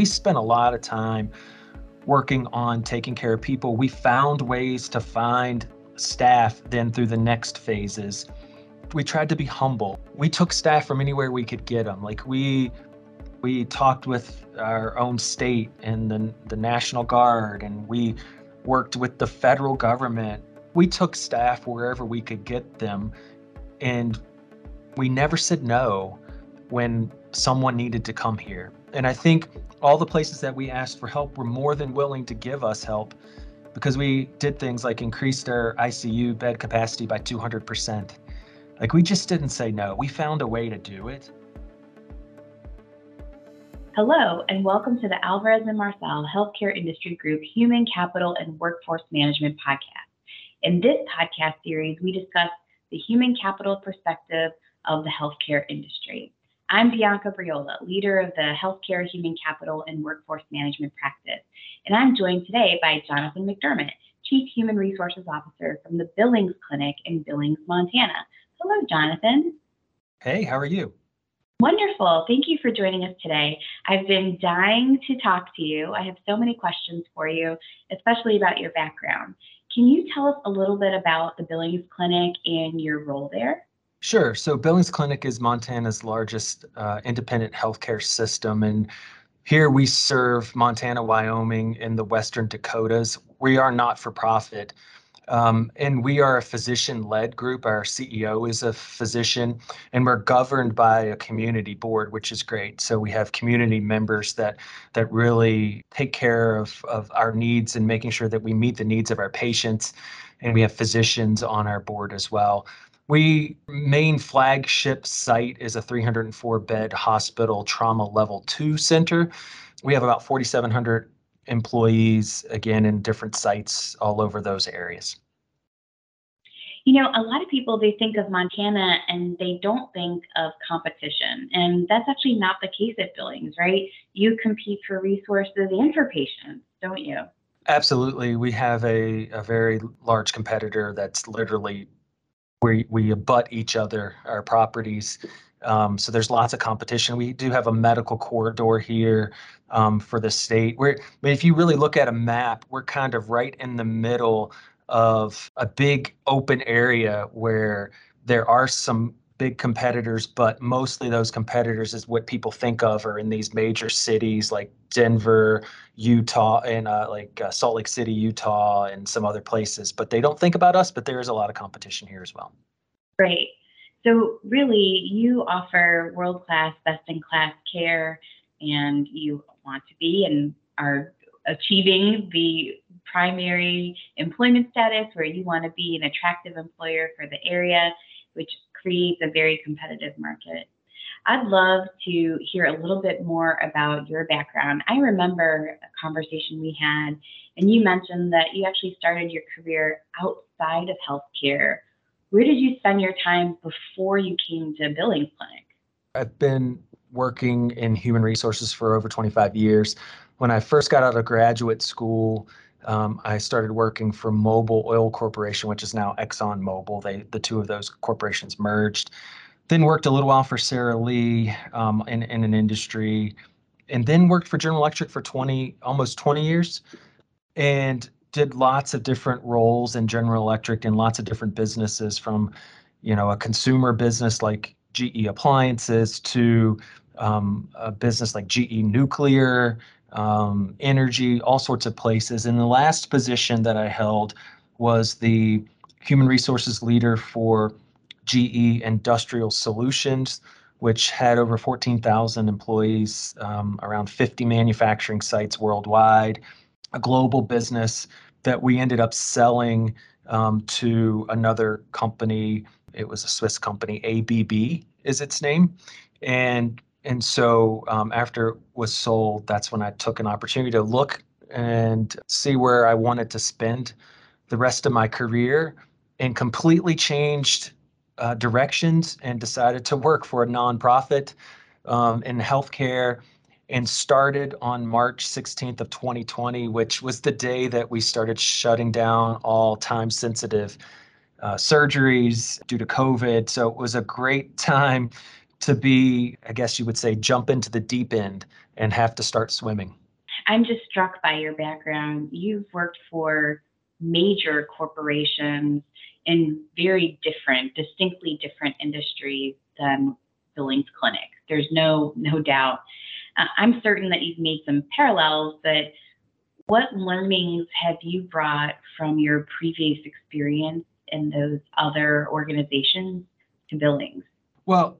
We spent a lot of time working on taking care of people. We found ways to find staff then through the next phases. We tried to be humble. We took staff from anywhere we could get them. Like we we talked with our own state and the, the National Guard, and we worked with the federal government. We took staff wherever we could get them, and we never said no when someone needed to come here. And I think all the places that we asked for help were more than willing to give us help because we did things like increased our ICU bed capacity by 200%. Like we just didn't say no. We found a way to do it. Hello, and welcome to the Alvarez and Marsal Healthcare Industry Group Human Capital and Workforce Management Podcast. In this podcast series, we discuss the human capital perspective of the healthcare industry. I'm Bianca Briola, leader of the Healthcare Human Capital and Workforce Management Practice, and I'm joined today by Jonathan McDermott, Chief Human Resources Officer from the Billings Clinic in Billings, Montana. Hello, Jonathan. Hey, how are you? Wonderful. Thank you for joining us today. I've been dying to talk to you. I have so many questions for you, especially about your background. Can you tell us a little bit about the Billings Clinic and your role there? Sure. So Billings Clinic is Montana's largest uh, independent healthcare system. And here we serve Montana, Wyoming, and the Western Dakotas. We are not for profit. Um, and we are a physician led group. Our CEO is a physician, and we're governed by a community board, which is great. So we have community members that that really take care of, of our needs and making sure that we meet the needs of our patients. And we have physicians on our board as well. We main flagship site is a 304 bed hospital trauma level two center. We have about 4,700 employees, again, in different sites all over those areas? You know, a lot of people they think of Montana and they don't think of competition, and that's actually not the case at Billings, right? You compete for resources and for patients, don't you? Absolutely, we have a, a very large competitor that's literally we we abut each other, our properties. Um, so there's lots of competition. We do have a medical corridor here um, for the state. Where, if you really look at a map, we're kind of right in the middle of a big open area where there are some big competitors, but mostly those competitors is what people think of are in these major cities like Denver, Utah, and uh, like uh, Salt Lake City, Utah, and some other places. But they don't think about us, but there is a lot of competition here as well. Great. So, really, you offer world class, best in class care, and you want to be and are achieving the primary employment status where you want to be an attractive employer for the area, which creates a very competitive market. I'd love to hear a little bit more about your background. I remember a conversation we had, and you mentioned that you actually started your career outside of healthcare where did you spend your time before you came to Billings Clinic? I've been working in human resources for over 25 years. When I first got out of graduate school, um, I started working for Mobil Oil Corporation, which is now Exxon Mobil. They, the two of those corporations merged. Then worked a little while for Sara Lee um, in, in an industry, and then worked for General Electric for 20, almost 20 years. And did lots of different roles in General Electric and lots of different businesses from, you know, a consumer business like GE Appliances to um, a business like GE Nuclear, um, Energy, all sorts of places. And the last position that I held was the human resources leader for GE Industrial Solutions, which had over 14,000 employees, um, around 50 manufacturing sites worldwide a global business that we ended up selling um, to another company. It was a Swiss company, ABB is its name, and and so um, after it was sold, that's when I took an opportunity to look and see where I wanted to spend the rest of my career, and completely changed uh, directions and decided to work for a nonprofit um, in healthcare and started on March 16th of 2020, which was the day that we started shutting down all time sensitive uh, surgeries due to COVID. So it was a great time to be, I guess you would say, jump into the deep end and have to start swimming? I'm just struck by your background. You've worked for major corporations in very different, distinctly different industries than Billings Clinic. There's no no doubt. Uh, I'm certain that you've made some parallels, but what learnings have you brought from your previous experience in those other organizations to Billings? Well,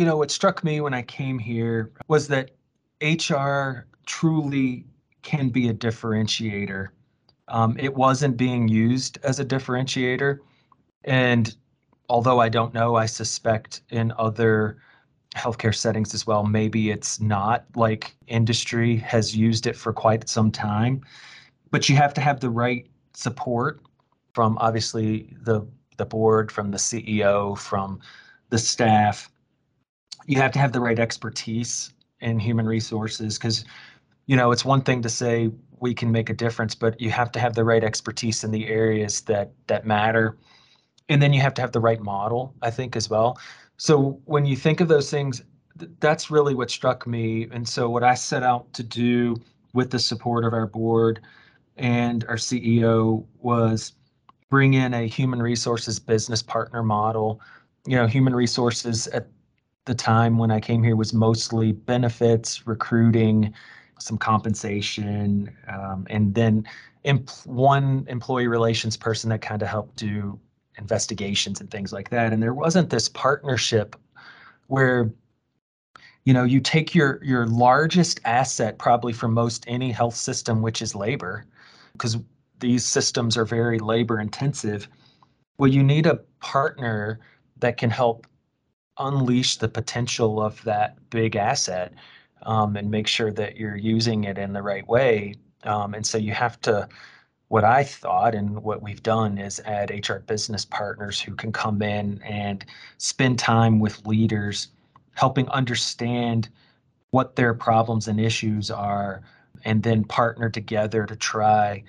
you know, what struck me when I came here was that HR truly can be a differentiator. Um, it wasn't being used as a differentiator. And although I don't know, I suspect in other healthcare settings as well, maybe it's not like industry has used it for quite some time. But you have to have the right support from obviously the the board, from the CEO, from the staff. You have to have the right expertise in human resources because you know it's one thing to say we can make a difference, but you have to have the right expertise in the areas that that matter. And then you have to have the right model i think as well. So when you think of those things th- that's really what struck me. And so what i set out to do with the support of our board and our ceo was bring in a human resources business partner model. You know human resources at the time when i came here was mostly benefits recruiting some compensation um, and then one employee relations person that kind of helped do investigations and things like that. And there wasn't this partnership where you know you take your your largest asset probably for most any health system which is labor because these systems are very labor intensive well you need a partner that can help unleash the potential of that big asset um, and make sure that you're using it in the right way. Um, and so you have to what I thought and what we've done is add HR business partners who can come in and spend time with leaders, helping understand what their problems and issues are, and then partner together to try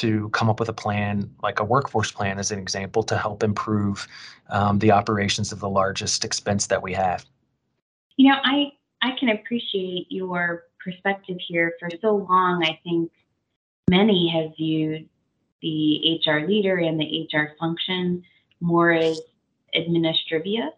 to come up with a plan, like a workforce plan, as an example, to help improve um, the operations of the largest expense that we have. You know, I I can appreciate your perspective here. For so long, I think many have viewed the HR leader and the HR function more as administrivia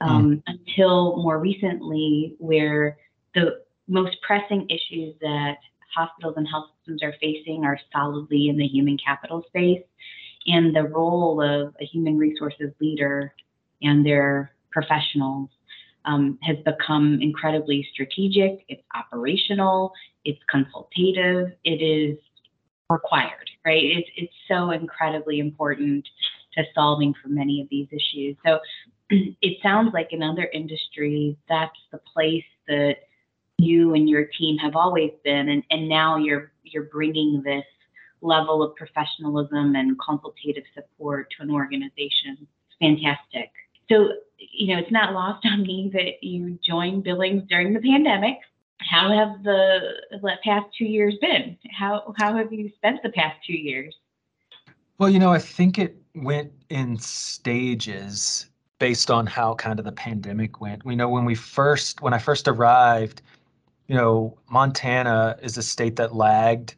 um, mm. until more recently, where the most pressing issues that hospitals and health systems are facing are solidly in the human capital space. And the role of a human resources leader and their professionals um, has become incredibly strategic, it's operational, it's consultative, it is required, right? It's, it's so incredibly important to solving for many of these issues. So it sounds like in other industries, that's the place that you and your team have always been, and, and now you're you're bringing this level of professionalism and consultative support to an organization. Fantastic. So, you know, it's not lost on me that you joined Billings during the pandemic how have the, the past two years been? How how have you spent the past two years? Well, you know, I think it went in stages based on how kind of the pandemic went. We know when we first when I first arrived, you know, Montana is a state that lagged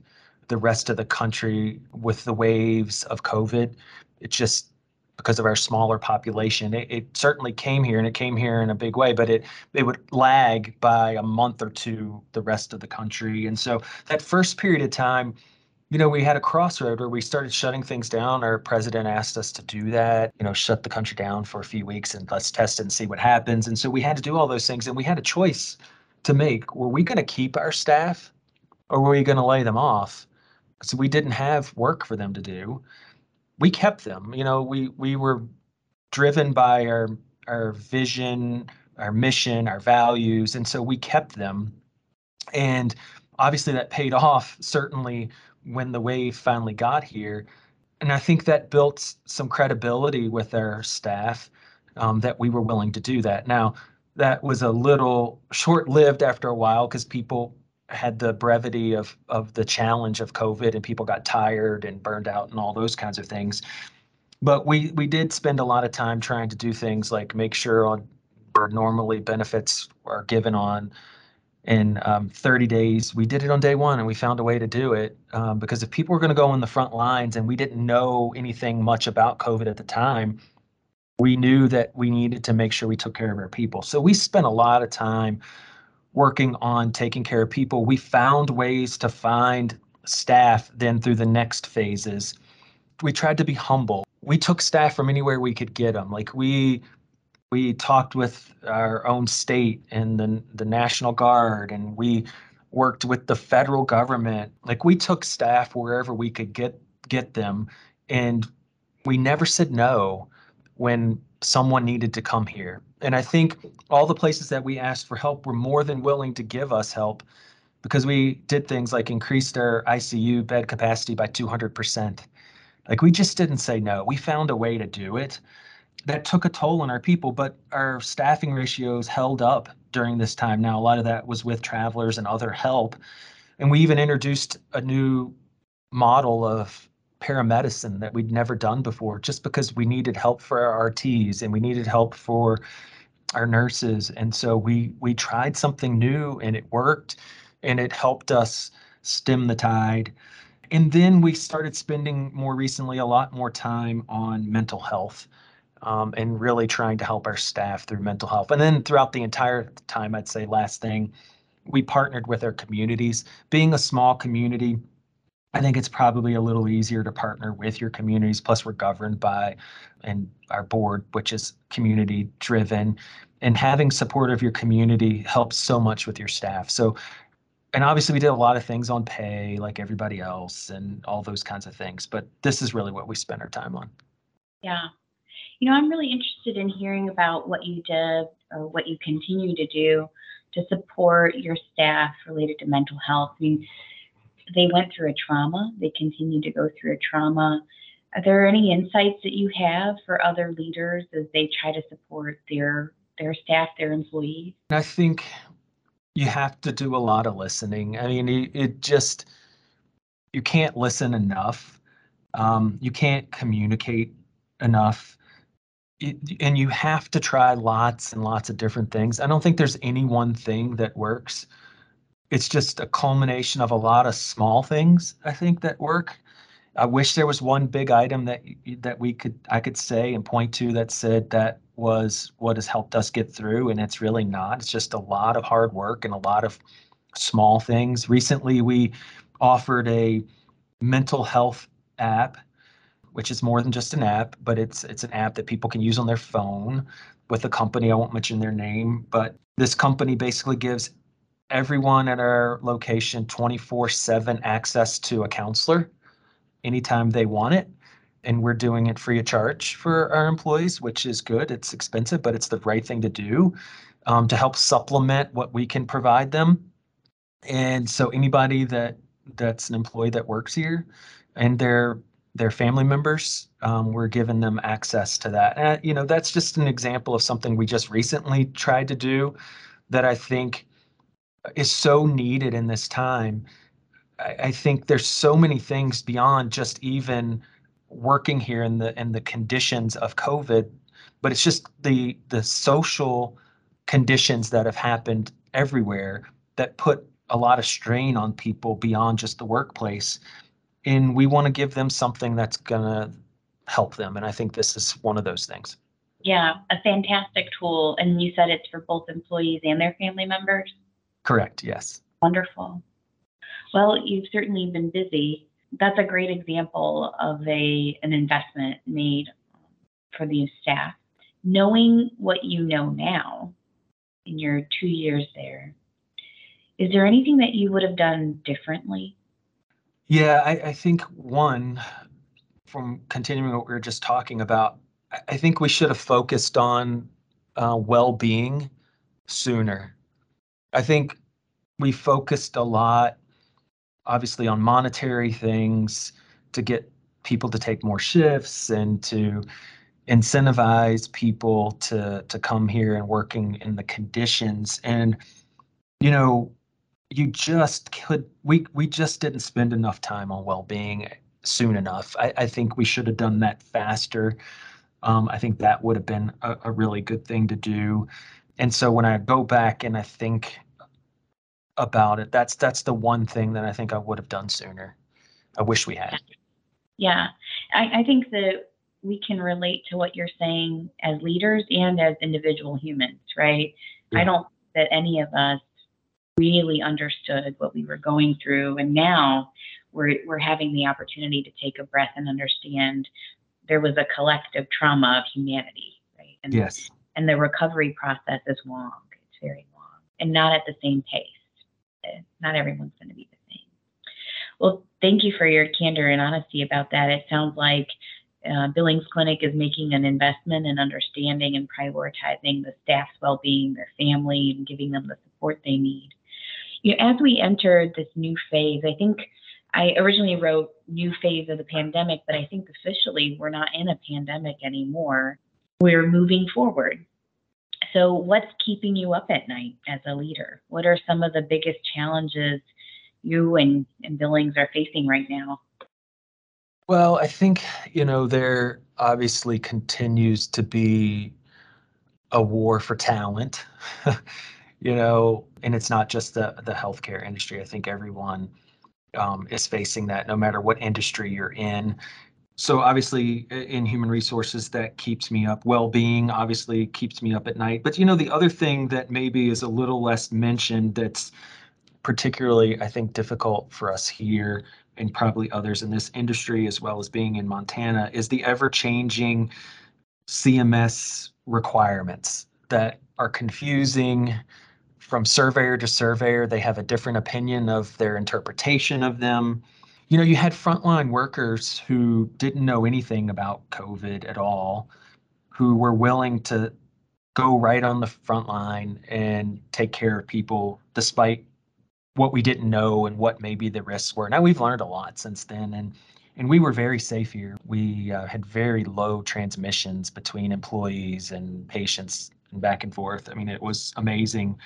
the rest of the country with the waves of COVID. It just because of our smaller population. It, it, certainly came here and it came here in a big way, but it it would lag by a month or two the rest of the country. And so that first period of time, you know, we had a crossroad where we started shutting things down. Our president asked us to do that, you know, shut the country down for a few weeks and let's test it and see what happens. And so we had to do all those things and we had a choice to make. Were we going to keep our staff or were we going to lay them off? So we didn't have work for them to do we kept them. You know, we we were driven by our our vision, our mission, our values, and so we kept them. And obviously, that paid off. Certainly, when the wave finally got here, and I think that built some credibility with our staff um, that we were willing to do that. Now, that was a little short-lived after a while because people had the brevity of of the challenge of COVID and people got tired and burned out and all those kinds of things. But we we did spend a lot of time trying to do things like make sure on where normally benefits are given on in um, 30 days. We did it on day one and we found a way to do it um, because if people were going to go on the front lines and we didn't know anything much about COVID at the time, we knew that we needed to make sure we took care of our people. So we spent a lot of time working on taking care of people. We found ways to find staff then through the next phases. We tried to be humble. We took staff from anywhere we could get them. Like we we talked with our own state and the, the National Guard, and we worked with the federal government. Like we took staff wherever we could get get them, and we never said no when someone needed to come here. And I think all the places that we asked for help were more than willing to give us help because we did things like increased our ICU bed capacity by 200%. Like we just didn't say no. We found a way to do it that took a toll on our people, but our staffing ratios held up during this time. Now, a lot of that was with travelers and other help. And we even introduced a new model of paramedicine that we'd never done before just because we needed help for our RTs and we needed help for our nurses. And so we we tried something new and it worked and it helped us stem the tide. And then we started spending more recently a lot more time on mental health um, and really trying to help our staff through mental health. And then throughout the entire time, I'd say last thing, we partnered with our communities. Being a small community, I think it's probably a little easier to partner with your communities. Plus, we're governed by and our board, which is community driven, and having support of your community helps so much with your staff. So, and obviously, we did a lot of things on pay, like everybody else, and all those kinds of things. But this is really what we spend our time on. Yeah, you know, I'm really interested in hearing about what you did or what you continue to do to support your staff related to mental health. I mean, they went through a trauma, they continue to go through a trauma. Are there any insights that you have for other leaders as they try to support their their staff, their employees? I think you have to do a lot of listening. I mean, it, it just you can't listen enough. Um, you can't communicate enough and you have to try lots and lots of different things. I don't think there's any one thing that works. It's just a culmination of a lot of small things I think that work. I wish there was one big item that that we could I could say and point to that said that was what has helped us get through and it's really not. It's just a lot of hard work and a lot of small things. Recently we offered a mental health app which is more than just an app, but it's it's an app that people can use on their phone with a company. I won't mention their name, but this company basically gives everyone at our location 24/7 access to a counselor anytime they want it. And we're doing it free of charge for our employees, which is good. It's expensive, but it's the right thing to do um, to help supplement what we can provide them. And so anybody that that's an employee that works here and they're their family members. Um, we're giving them access to that. And, you know, that's just an example of something we just recently tried to do that I think is so needed in this time. I, I think there's so many things beyond just even working here in the in the conditions of COVID, but it's just the the social conditions that have happened everywhere that put a lot of strain on people beyond just the workplace and we want to give them something that's going to help them. And I think this is one of those things. Yeah, a fantastic tool. And you said it's for both employees and their family members? Correct, yes. Wonderful. Well, you've certainly been busy. That's a great example of a an investment made for the staff. Knowing what you know now in your two years there, is there anything that you would have done differently yeah, I, I think one, from continuing what we were just talking about, I, think we should have focused on uh, well-being sooner. I think we focused a lot, obviously, on monetary things to get people to take more shifts and to incentivize people to to come here and working in the conditions and you know you just could we we just didn't spend enough time on well-being soon enough. I, I think we should have done that faster. Um, I think that would have been a, a, really good thing to do. And so when I go back and I think about it, that's that's the one thing that I think I would have done sooner. I wish we had. Yeah, I, I think that we can relate to what you're saying as leaders and as individual humans, right? Yeah. I don't that any of us really understood what we were going through, and now we're we're having the opportunity to take a breath and understand there was a collective trauma of humanity, right? And, Yes. and the recovery process is long. It's very long, and not at the same pace. Not everyone's going to be the same. Well, thank you for your candor and honesty about that. It sounds like uh, Billings Clinic is making an investment in understanding and prioritizing the staff's well-being, their family, and giving them the support they need. You know, as we enter this new phase, I think I originally wrote new phase of the pandemic, but I think officially we're not in a pandemic anymore. We're moving forward. So, what's keeping you up at night as a leader? What are some of the biggest challenges you and, and Billings are facing right now? Well, I think, you know, there obviously continues to be a war for talent, you know, and it's not just the, the healthcare industry. I think everyone um, is facing that no matter what industry you're in. So obviously in human resources, that keeps me up. Well-being obviously keeps me up at night. But you know, the other thing that maybe is a little less mentioned that's particularly, I think, difficult for us here and probably others in this industry as well as being in Montana is the ever-changing CMS requirements that are confusing from surveyor to surveyor. They have a different opinion of their interpretation of them. You know, you had frontline workers who didn't know anything about COVID at all, who were willing to go right on the front line and take care of people despite what we didn't know and what maybe the risks were. Now we've learned a lot since then, and and we were very safe here. We uh, had very low transmissions between employees and patients and back and forth. I mean, it was amazing,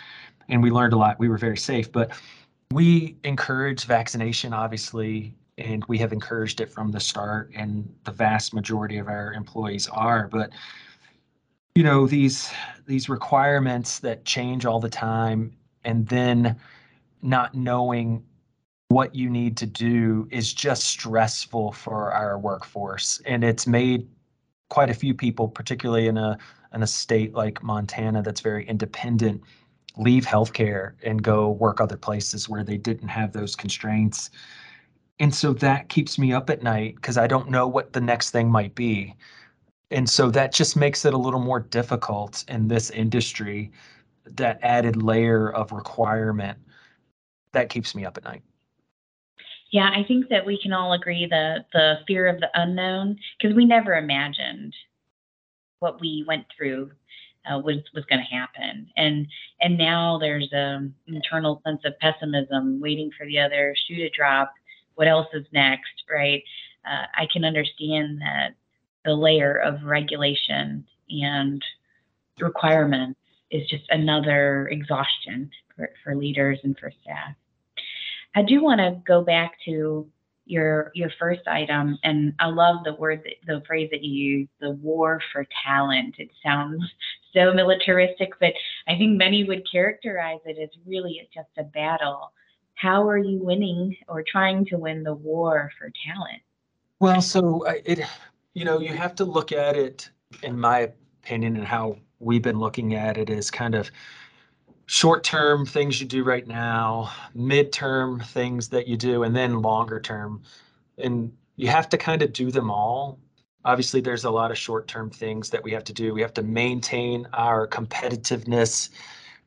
and we learned a lot. We were very safe, but we encourage vaccination, obviously, and we have encouraged it from the start, and the vast majority of our employees are. But you know, these these requirements that change all the time, and then not knowing what you need to do is just stressful for our workforce. And it's made quite a few people, particularly in a in a state like Montana that's very independent, leave healthcare and go work other places where they didn't have those constraints. And so that keeps me up at night because I don't know what the next thing might be. And so that just makes it a little more difficult in this industry, that added layer of requirement that keeps me up at night. Yeah, I think that we can all agree the the fear of the unknown because we never imagined what we went through uh, was was going to happen, and and now there's a internal sense of pessimism, waiting for the other shoe to drop. What else is next, right? Uh, I can understand that the layer of regulation and requirements is just another exhaustion for, for leaders and for staff. I do want to go back to your your first item, and I love the word, that, the phrase that you use, the war for talent. It sounds so militaristic, but I think many would characterize it as really just a battle. How are you winning or trying to win the war for talent? Well, so uh, it, you know, you have to look at it, in my opinion, and how we've been looking at it is kind of short-term things you do right now, mid-term things that you do, and then longer term. And you have to kind of do them all. Obviously, there's a lot of short-term things that we have to do. We have to maintain our competitiveness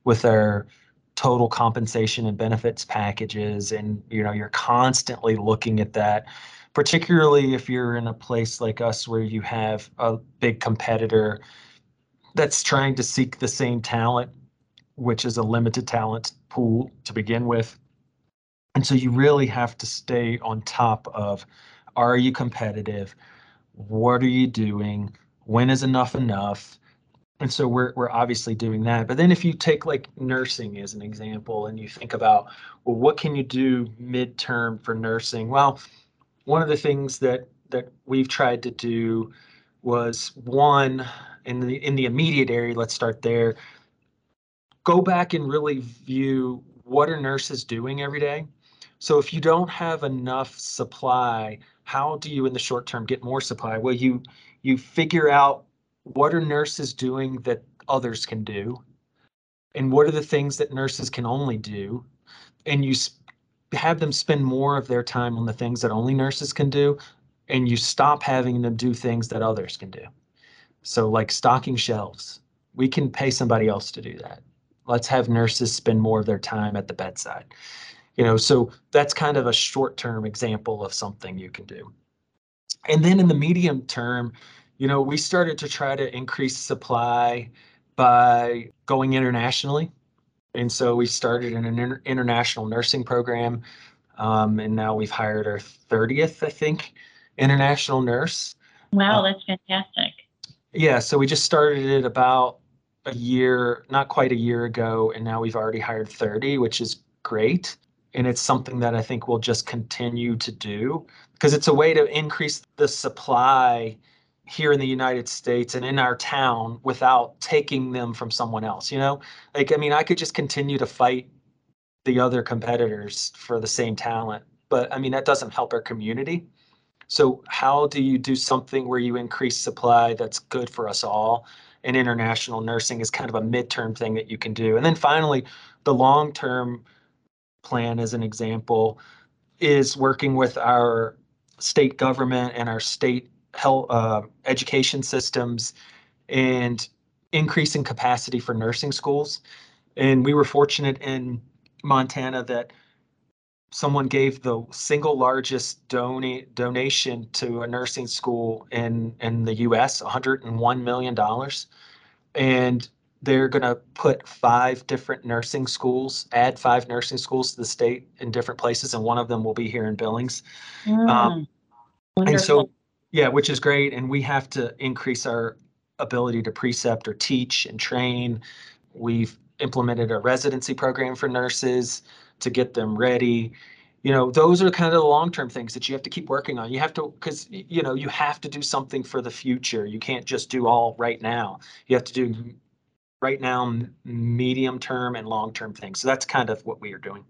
with our total compensation and benefits packages. And, you know, you're constantly looking at that particularly if you're in a place like us where you have a big competitor that's trying to seek the same talent, which is a limited talent pool to begin with. And so you really have to stay on top of are you competitive? What are you doing? When is enough enough? And so we're we're obviously doing that. But then if you take like nursing as an example and you think about, well, what can you do midterm for nursing? Well, one of the things that that we've tried to do was one in the in the immediate area let's start there go back and really view what are nurses doing every day. So if you don't have enough supply, how do you in the short term get more supply? Well, you you figure out what are nurses doing that others can do and what are the things that nurses can only do and you have them spend more of their time on the things that only nurses can do and you stop having them do things that others can do. So like stocking shelves. We can pay somebody else to do that. Let's have nurses spend more of their time at the bedside you know so that's kind of a short term example of something you can do and then in the medium term you know we started to try to increase supply by going internationally. And so we started an inter- international nursing program. Um, and now we've hired our 30th, I think, international nurse. Wow, uh, that's fantastic. Yeah, so we just started it about a year, not quite a year ago, and now we've already hired 30, which is great. And it's something that I think we'll just continue to do because it's a way to increase the supply here in the United States and in our town without taking them from someone else, you know? Like, I mean, I could just continue to fight the other competitors for the same talent, but I mean, that doesn't help our community. So, how do you do something where you increase supply that's good for us all? And international nursing is kind of a midterm thing that you can do. And then finally, the long term plan, as an example, is working with our state government and our state health uh, education systems and increasing capacity for nursing schools. And we were fortunate in Montana that someone gave the single largest donate donation to a nursing school in in the U.S. 101 million dollars, and they're going to put five different nursing schools, add five nursing schools to the state in different places, and one of them will be here in Billings. Mm, um, and so yeah, which is great. And we have to increase our ability to precept or teach and train. We've implemented a residency program for nurses to get them ready. You know, those are kind of the long-term things that you have to keep working on. You have to, because, you know, you have to do something for the future. You can't just do all right now. You have to do right now, medium term and long term things. So that's kind of what we are doing.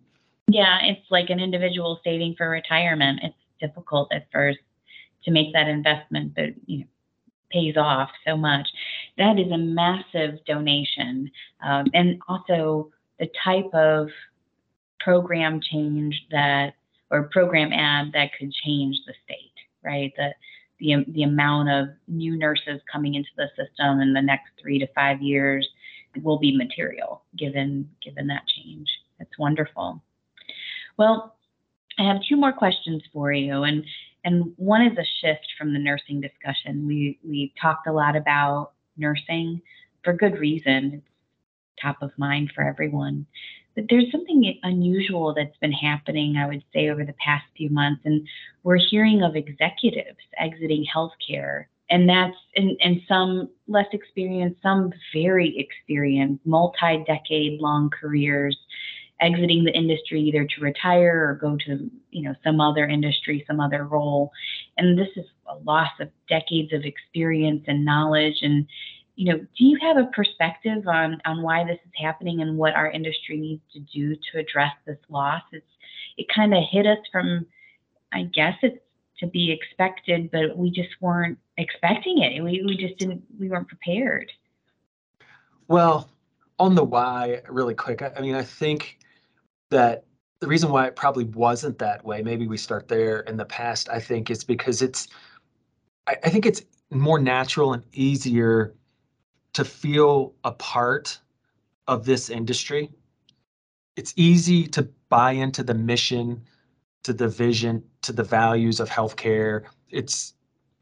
Yeah, it's like an individual saving for retirement. It's difficult at first to make that investment but you know pays off so much. That is a massive donation, um, and also the type of program change that or program ad that could change the state, right? The the the amount of new nurses coming into the system in the next three to five years will be material given given that change. It's wonderful. Well, I have two more questions for you, and and one is a shift from the nursing discussion. We we talked a lot about nursing for good reason. It's top of mind for everyone. But there's something unusual that's been happening, I would say, over the past few months. And we're hearing of executives exiting healthcare. And that's in, in some less experienced, some very experienced, multi decade long careers exiting the industry either to retire or go to you know some other industry some other role. And this is a loss of decades of experience and knowledge. And you know do you have a perspective on on why this is happening and what our industry needs to do to address this loss? It's it kind of hit us from i guess it's to be expected but we just weren't expecting it we, we just didn't we weren't prepared well on the why really quick I, I mean i think that the reason why it probably wasn't that way, maybe we start there in the past, I think is because it's, I, I think it's more natural and easier to feel a part of this industry. It's easy to buy into the mission, to the vision, to the values of healthcare. It's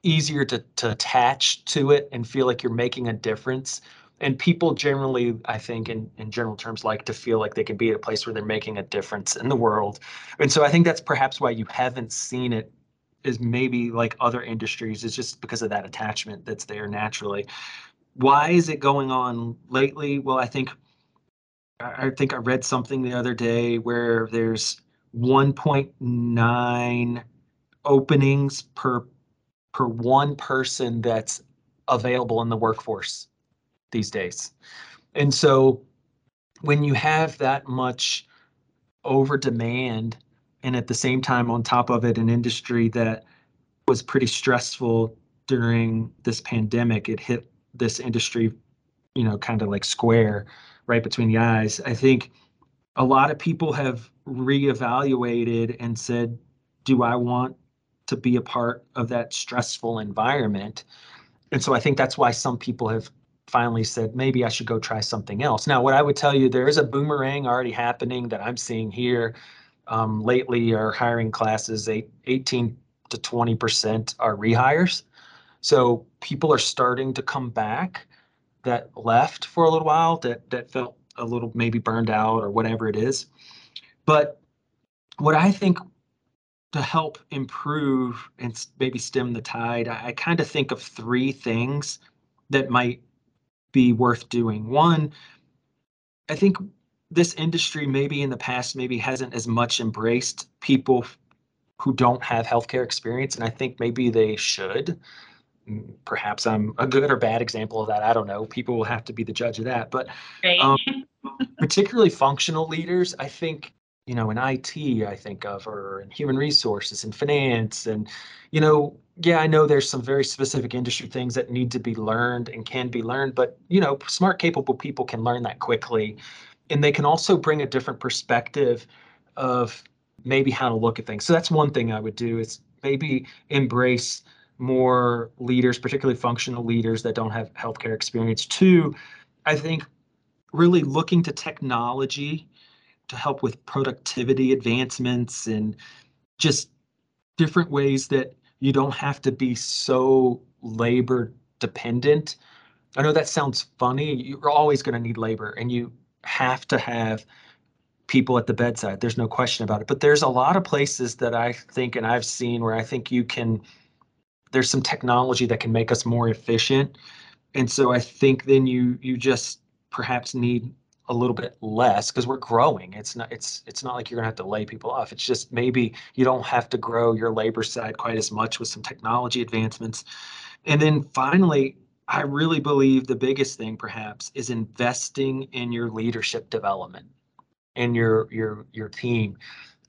easier to, to attach to it and feel like you're making a difference. And people generally i think in, in general terms like to feel like they can be at a place where they're making a difference in the world. And so i think that's perhaps why you haven't seen it is maybe like other industries. Is just because of that attachment that's there naturally. Why is it going on lately? Well i think i think i read something the other day where there's 1.9 openings per per one person that's available in the workforce these days. And so when you have that much over demand and at the same time on top of it an industry that was pretty stressful during this pandemic it hit this industry you know kind of like square right between the eyes i think a lot of people have reevaluated and said do i want to be a part of that stressful environment and so i think that's why some people have finally said maybe I should go try something else. Now, what I would tell you, there is a boomerang already happening that I'm seeing here. Um, lately, our hiring classes, eight, 18 to 20 percent are rehires. So people are starting to come back that left for a little while that that felt a little maybe burned out or whatever it is. But what I think to help improve and maybe stem the tide, I, I kind of think of three things that might be worth doing. One, I think this industry maybe in the past maybe hasn't as much embraced people who don't have healthcare experience, and I think maybe they should. Mm, perhaps I'm a good or bad example of that. I don't know. People will have to be the judge of that. But um, particularly functional leaders, I think you know, in IT, I think of, or in human resources and finance. And, you know, yeah, I know there's some very specific industry things that need to be learned and can be learned, but, you know, smart, capable people can learn that quickly. And they can also bring a different perspective of maybe how to look at things. So that's one thing I would do is maybe embrace more leaders, particularly functional leaders that don't have healthcare experience. Two, I think really looking to technology to help with productivity advancements and just different ways that you don't have to be so labor dependent. I know that sounds funny. You're always going to need labor and you have to have people at the bedside. There's no question about it. But there's a lot of places that I think and I've seen where I think you can there's some technology that can make us more efficient. And so I think then you you just perhaps need a little bit less because we're growing. It's not it's it's not like you're gonna have to lay people off. It's just maybe you don't have to grow your labor side quite as much with some technology advancements. And then finally, I really believe the biggest thing perhaps is investing in your leadership development and your your your team.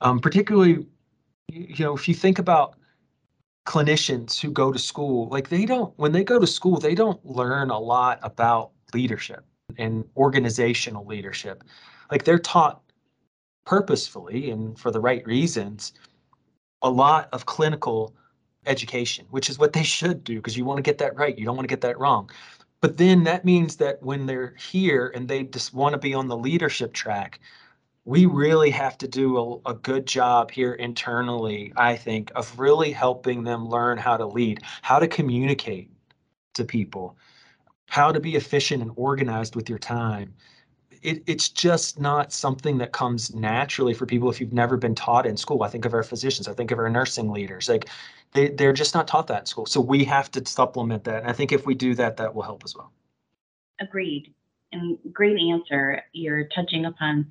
Um, particularly, you know, if you think about clinicians who go to school, like they don't when they go to school, they don't learn a lot about leadership and organizational leadership. Like they're taught purposefully and for the right reasons a lot of clinical education, which is what they should do because you want to get that right. You don't want to get that wrong. But then that means that when they're here and they just want to be on the leadership track, we really have to do a, a, good job here internally, I think, of really helping them learn how to lead, how to communicate to people, how to be efficient and organized with your time. It, it's just not something that comes naturally for people if you've never been taught in school. I think of our physicians, I think of our nursing leaders. Like they, they're just not taught that in school. So we have to supplement that. And I think if we do that, that will help as well. Agreed. And great answer. You're touching upon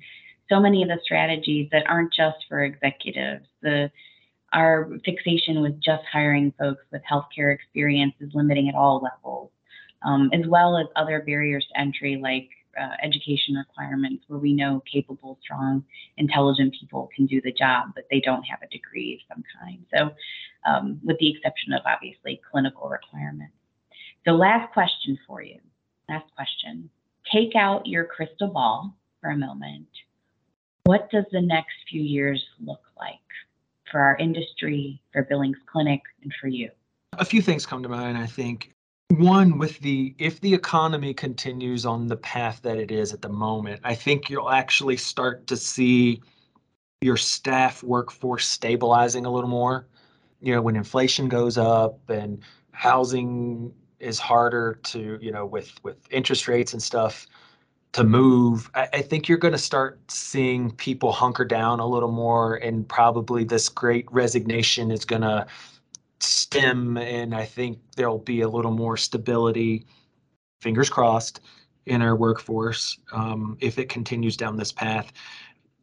so many of the strategies that aren't just for executives. The our fixation with just hiring folks with healthcare experience is limiting at all levels um, as well as other barriers to entry like uh, education requirements where we know capable, strong, intelligent people can do the job, but they don't have a degree of some kind. So, um, with the exception of obviously clinical requirements. So, last question for you. Last question. Take out your crystal ball for a moment. What does the next few years look like for our industry, for Billings Clinic, and for you? A few things come to mind, I think one with the if the economy continues on the path that it is at the moment i think you'll actually start to see your staff workforce stabilizing a little more. You know when inflation goes up and housing is harder to you know with with interest rates and stuff to move i, I think you're going to start seeing people hunker down a little more and probably this great resignation is going to stem, and I think there'll be a little more stability, fingers crossed, in our workforce um, if it continues down this path.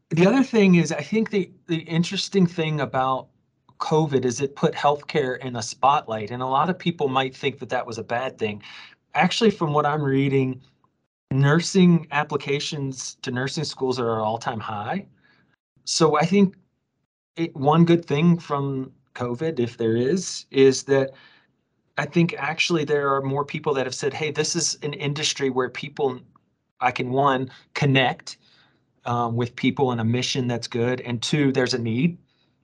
The other thing is, I think the the interesting thing about COVID is it put healthcare in a spotlight, and a lot of people might think that that was a bad thing. Actually, from what I'm reading, nursing applications to nursing schools are at all time high. So I think it, one good thing from COVID, if there is, is that I think actually there are more people that have said, hey, this is an industry where people, I can one, connect um, with people in a mission that's good, and two, there's a need.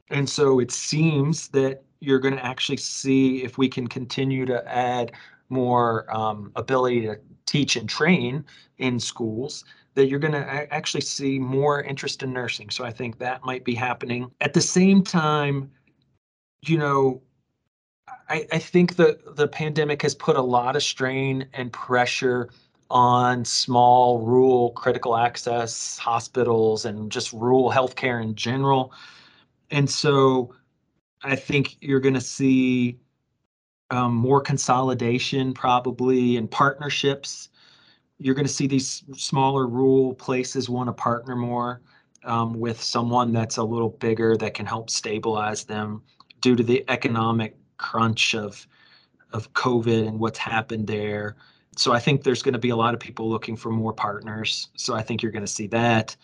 And so it seems that you're going to actually see if we can continue to add more um, ability to teach and train in schools that you're going to actually see more interest in nursing. So I think that might be happening. At the same time, you know, I, I think the the pandemic has put a lot of strain and pressure on small rural critical access hospitals and just rural healthcare in general. And so I think you're going to see um, more consolidation probably and partnerships. You're going to see these smaller rural places want to partner more um, with someone that's a little bigger that can help stabilize them due to the economic crunch of of COVID and what's happened there. So I think there's going to be a lot of people looking for more partners. So I think you're going to see that.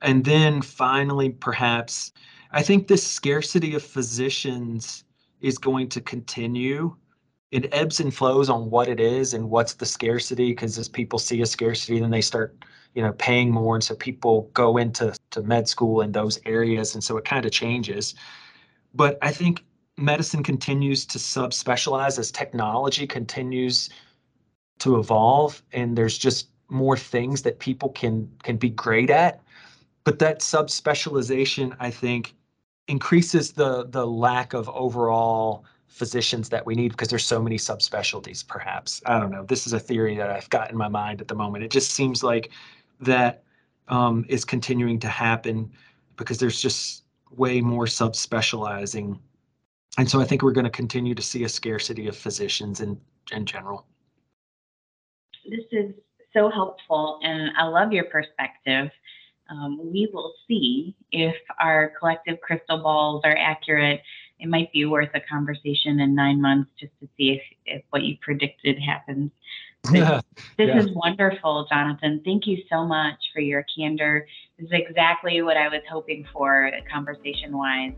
And then finally, perhaps, I think this scarcity of physicians is going to continue. It ebbs and flows on what it is and what's the scarcity, because as people see a scarcity, then they start, you know, paying more. And so people go into to med school in those areas. And so it kind of changes. But I think medicine continues to subspecialize as technology continues to evolve and there's just more things that people can can be great at. But that subspecialization i think increases the the lack of overall physicians that we need because there's so many subspecialties perhaps. I don't know. This is a theory that i've got in my mind at the moment. It just seems like that um, is continuing to happen because there's just way more subspecializing and so I think we're going to continue to see a scarcity of physicians in, in general. This is so helpful, and I love your perspective. Um, we will see if our collective crystal balls are accurate. It might be worth a conversation in nine months just to see if, if what you predicted happens. This, this yeah. is wonderful, Jonathan. Thank you so much for your candor. This is exactly what I was hoping for, conversation wise